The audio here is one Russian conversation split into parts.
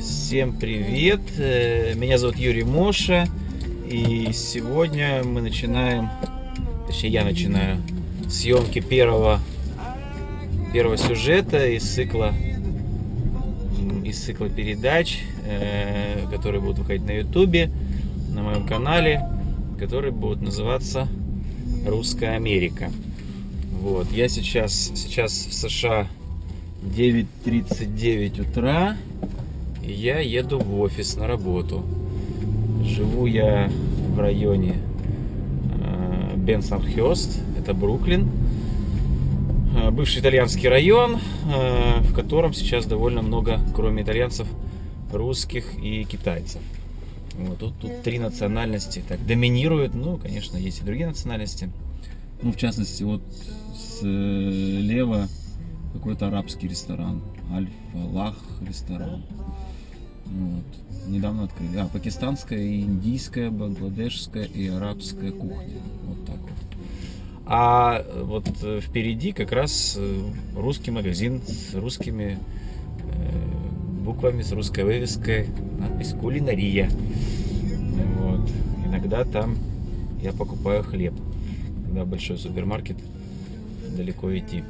Всем привет! Э, Меня зовут Юрий Моша. И сегодня мы начинаем, точнее я начинаю, съемки первого, первого сюжета из цикла, из цикла передач, э, которые будут выходить на ютубе, на моем канале, которые будут называться «Русская Америка». Вот, я сейчас, сейчас в США 9.39 утра, и я еду в офис на работу. Живу я в районе э, Бенсонхёст, это Бруклин. Э, Бывший итальянский район, э, в котором сейчас довольно много, кроме итальянцев, русских и китайцев. Вот, тут, тут три национальности так доминируют. Ну, конечно, есть и другие национальности. Ну, в частности, вот слева какой-то арабский ресторан. Аль-Фалах ресторан. Вот. Недавно открыли. А, пакистанская, индийская, бангладешская и арабская кухня. Вот так вот. А вот впереди как раз э, русский магазин с русскими э, буквами, с русской вывеской, надпись «Кулинария». Вот. Иногда там я покупаю хлеб. Когда большой супермаркет, далеко идти.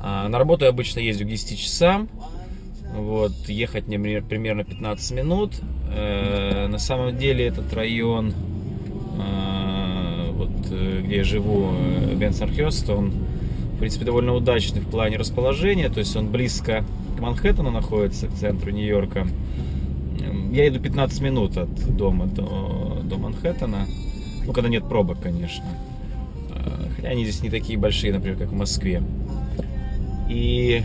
А, на работу я обычно езжу к 10 часам. Вот, ехать мне при- примерно 15 минут. Э, на самом деле этот район, э, вот, э, где я живу, Бенсонхёст, он, в принципе, довольно удачный в плане расположения. То есть он близко к Манхэттену находится, к центру Нью-Йорка. Я иду 15 минут от дома до, до Манхэттена. Ну, когда нет пробок, конечно. Хотя они здесь не такие большие, например, как в Москве. И,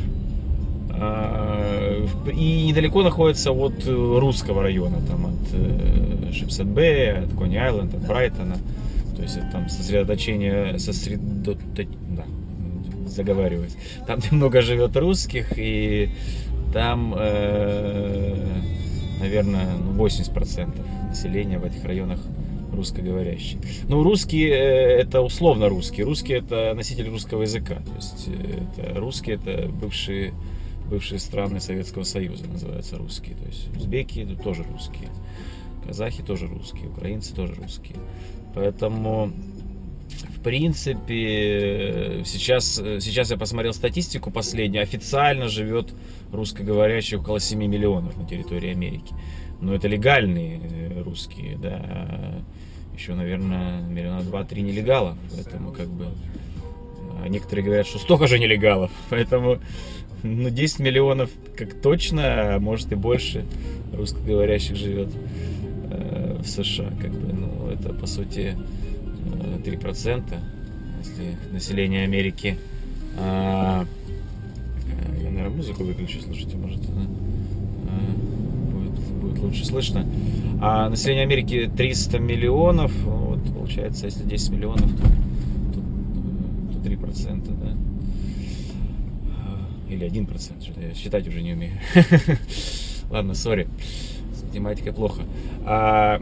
э, в- и недалеко находится от э, русского района, там от Шипсхед Бэй, от Кони Айленд, от Брайтона. То есть это там сосредоточение, сосредо... да, заговариваюсь. Там где много живет русских, и там, э, наверное, ну, 80% населения в этих районах русскоговорящие. Ну, русские э, это условно русские. Русские это носитель русского языка. То есть э, это русские это бывшие, бывшие страны Советского Союза называются русские. То есть узбеки тоже русские. Казахи тоже русские, украинцы тоже русские. Поэтому в принципе, сейчас, сейчас я посмотрел статистику последнюю, официально живет русскоговорящих около 7 миллионов на территории Америки. Но это легальные э, русские, да. Еще, наверное, миллиона два-три нелегала. Поэтому как бы... А некоторые говорят, что столько же нелегалов. Поэтому ну, 10 миллионов как точно, а может и больше русскоговорящих живет э, в США. Как бы, ну, это по сути 3%, если население Америки. А, э, я, наверное, музыку выключу, слушайте, может она э, будет, будет лучше слышно. А население Америки 300 миллионов, вот, получается, если 10 миллионов, то, то, то 3%, да? А, Или 1%, что-то я считать уже не умею. Ладно, сори, с математикой плохо. А,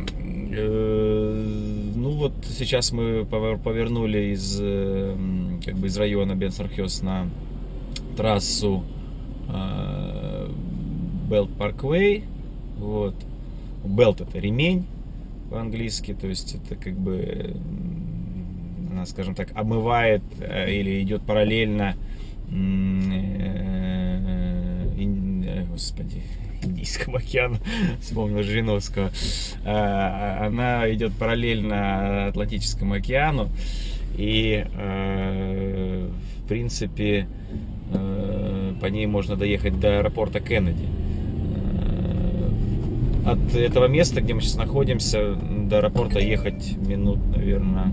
э, ну вот сейчас мы повер- повернули из, э, как бы из района Бенсонхёст на трассу Белт Парквей. Вот. Белт это ремень по-английски, то есть это как бы она, скажем так, омывает э, или идет параллельно э, э, господи, Индийскому океану, вспомнил Жириновского. А, Она идет параллельно Атлантическому океану. И, э, в принципе, э, по ней можно доехать до аэропорта Кеннеди. Э, От этого места, где мы сейчас находимся, до аэропорта ехать минут, наверное,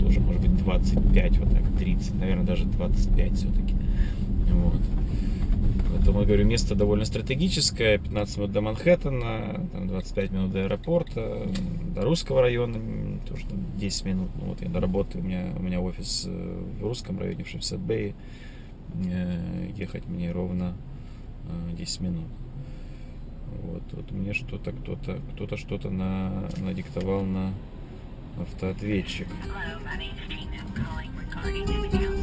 тоже может быть 25, вот так, 30, наверное, даже 25 все-таки. Вот. Поэтому, я говорю, место довольно стратегическое, 15 минут до Манхэттена, там 25 минут до аэропорта, до русского района тоже там 10 минут. Ну, вот я до работы, у меня, у меня офис э, в русском районе, в Шефсет Бэй, ехать мне ровно э, 10 минут. Вот, вот мне что-то кто-то кто-то что-то на, надиктовал на автоответчик. Hello,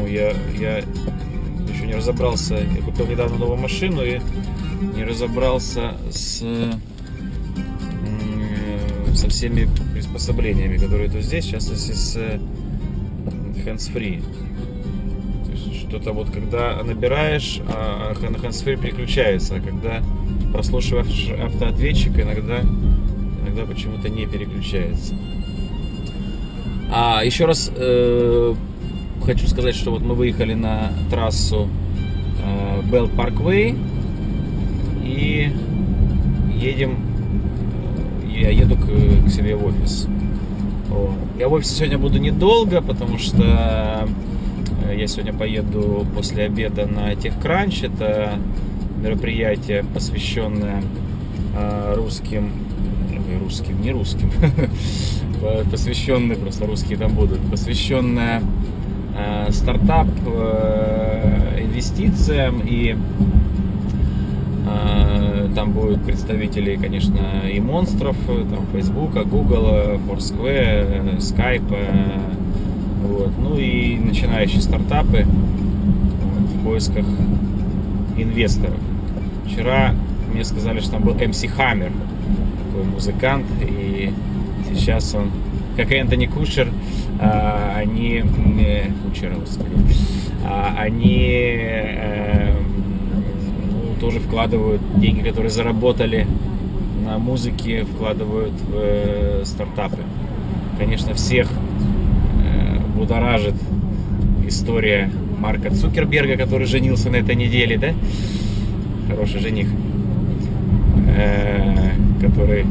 Поэтому я, я еще не разобрался. Я купил недавно новую машину и не разобрался с со всеми приспособлениями, которые тут здесь, в частности с hands-free. То есть что-то вот когда набираешь, а на hands-free переключается, а когда прослушиваешь автоответчик, иногда, иногда почему-то не переключается. А еще раз э, хочу сказать, что вот мы выехали на трассу э, Bell Parkway и едем, э, я еду к, к себе в офис. Вот. Я в офисе сегодня буду недолго, потому что э, я сегодня поеду после обеда на Техкранч. Это мероприятие, посвященное э, русским, русским, не русским, посвященное, просто русские там будут, посвященное э, стартап, инвестициям и там будут представители, конечно, и монстров, там, Facebook, Google, Foursquare, Skype, вот, ну и начинающие стартапы в поисках инвесторов. Вчера мне сказали, что там был MC Hammer, такой музыкант, и сейчас он, как и Энтони Кушер, они, Кучер, господи, а, они э, тоже вкладывают деньги, которые заработали на музыке, вкладывают в э, стартапы. Конечно, всех э, будоражит история Марка Цукерберга, который женился на этой неделе, да? Хороший жених, э, который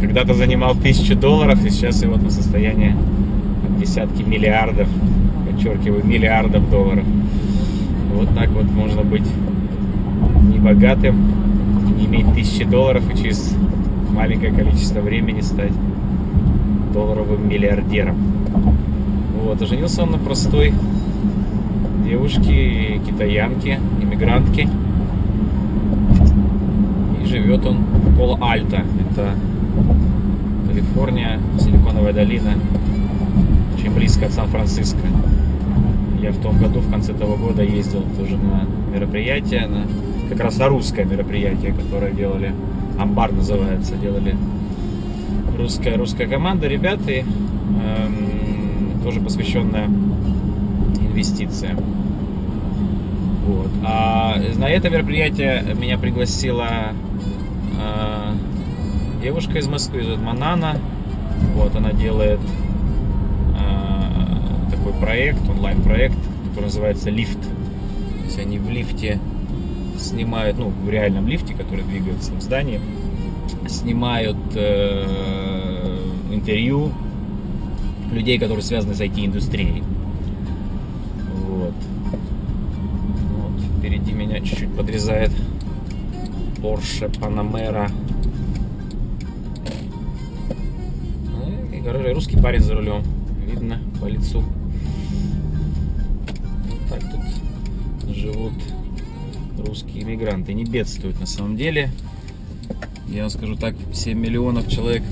когда-то занимал тысячу долларов, и сейчас его на состояние десятки миллиардов, подчеркиваю, миллиардов долларов. Вот так вот можно быть небогатым, не иметь тысячи долларов и через маленькое количество времени стать долларовым миллиардером. Вот, женился он на простой девушке, китаянке, иммигрантке. И живет он в Пол-Альто. Это Калифорния, Силиконовая долина, близко от Сан-Франциско. Я в том году, в конце того года, ездил тоже на мероприятие, на как раз на русское мероприятие, которое делали, Амбар называется, делали русская, русская команда, ребята, и, эм, тоже посвященная инвестициям. Вот. А на это мероприятие меня пригласила э, девушка из Москвы, зовут Манана. Вот, она делает такой проект, онлайн-проект, который называется «Лифт». То есть они в лифте снимают, ну, в реальном лифте, который двигается в здании, снимают э, интервью людей, которые связаны с IT-индустрией. Вот. вот. Впереди меня чуть-чуть подрезает Porsche Panamera. Ну, и, короче, русский парень за рулем. Видно по лицу. Живут русские иммигранты не бедствуют на самом деле. Я вам скажу так, 7 миллионов человек,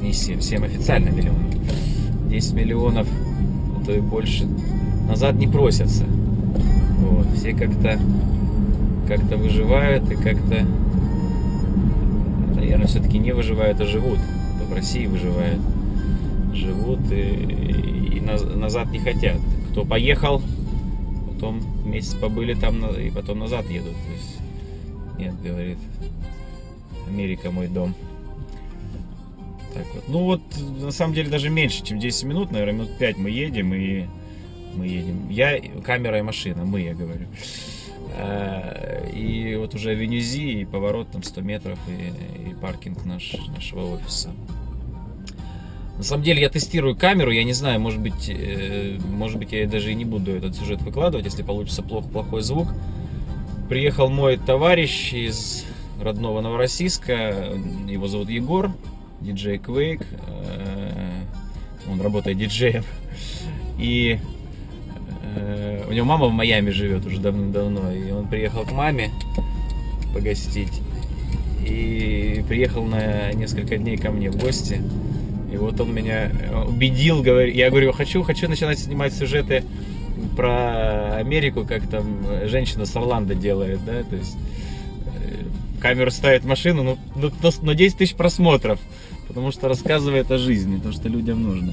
не 7, 7 официально миллионов, 10 миллионов, а то и больше, назад не просятся. Вот. Все как-то как-то выживают и как-то, наверное, все-таки не выживают, а живут. Кто в России выживает, живут и, и назад не хотят. Кто поехал, потом месяц побыли там и потом назад едут. То есть, нет, говорит, Америка мой дом. Так вот. Ну вот, на самом деле, даже меньше, чем 10 минут, наверное, минут 5 мы едем и мы едем. Я, камера и машина, мы, я говорю. А, и вот уже Венези, и поворот там 100 метров, и, и паркинг наш, нашего офиса. На самом деле я тестирую камеру, я не знаю, может быть, э, может быть я даже и не буду этот сюжет выкладывать, если получится плохо, плохой звук. Приехал мой товарищ из родного Новороссийска, его зовут Егор, диджей Quake, э, он работает диджеем, и э, у него мама в Майами живет уже давно-давно, и он приехал к маме погостить, и приехал на несколько дней ко мне в гости. И вот он меня убедил, говорит, я говорю, хочу, хочу начинать снимать сюжеты про Америку, как там женщина с Орландо делает, да, то есть э, камеру ставит машину, ну, ну, ну, ну 10 тысяч просмотров, потому что рассказывает о жизни, то, что людям нужно.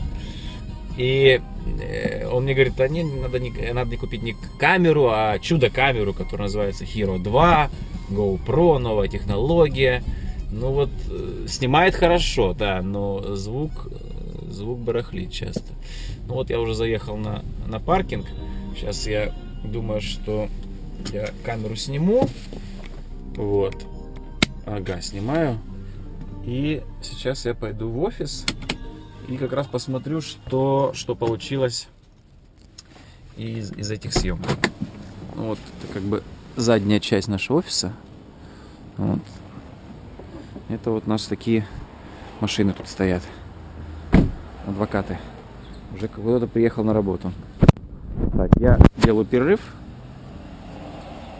И э, он мне говорит, а не, надо, не, надо не купить не камеру, а чудо-камеру, которая называется Hero 2, GoPro, новая технология. Ну вот, э, снимает хорошо, да, но звук, э, звук барахлит часто. Ну вот я уже заехал на, на паркинг. Сейчас я думаю, что я камеру сниму. Вот. Ага, снимаю. И сейчас я пойду в офис и как раз посмотрю, что, что получилось из, из этих съемок. Ну вот, это как бы задняя часть нашего офиса. Вот. Это вот у нас такие машины тут стоят. Адвокаты. Уже кто-то приехал на работу. Так, я делаю перерыв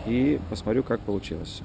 и посмотрю, как получилось.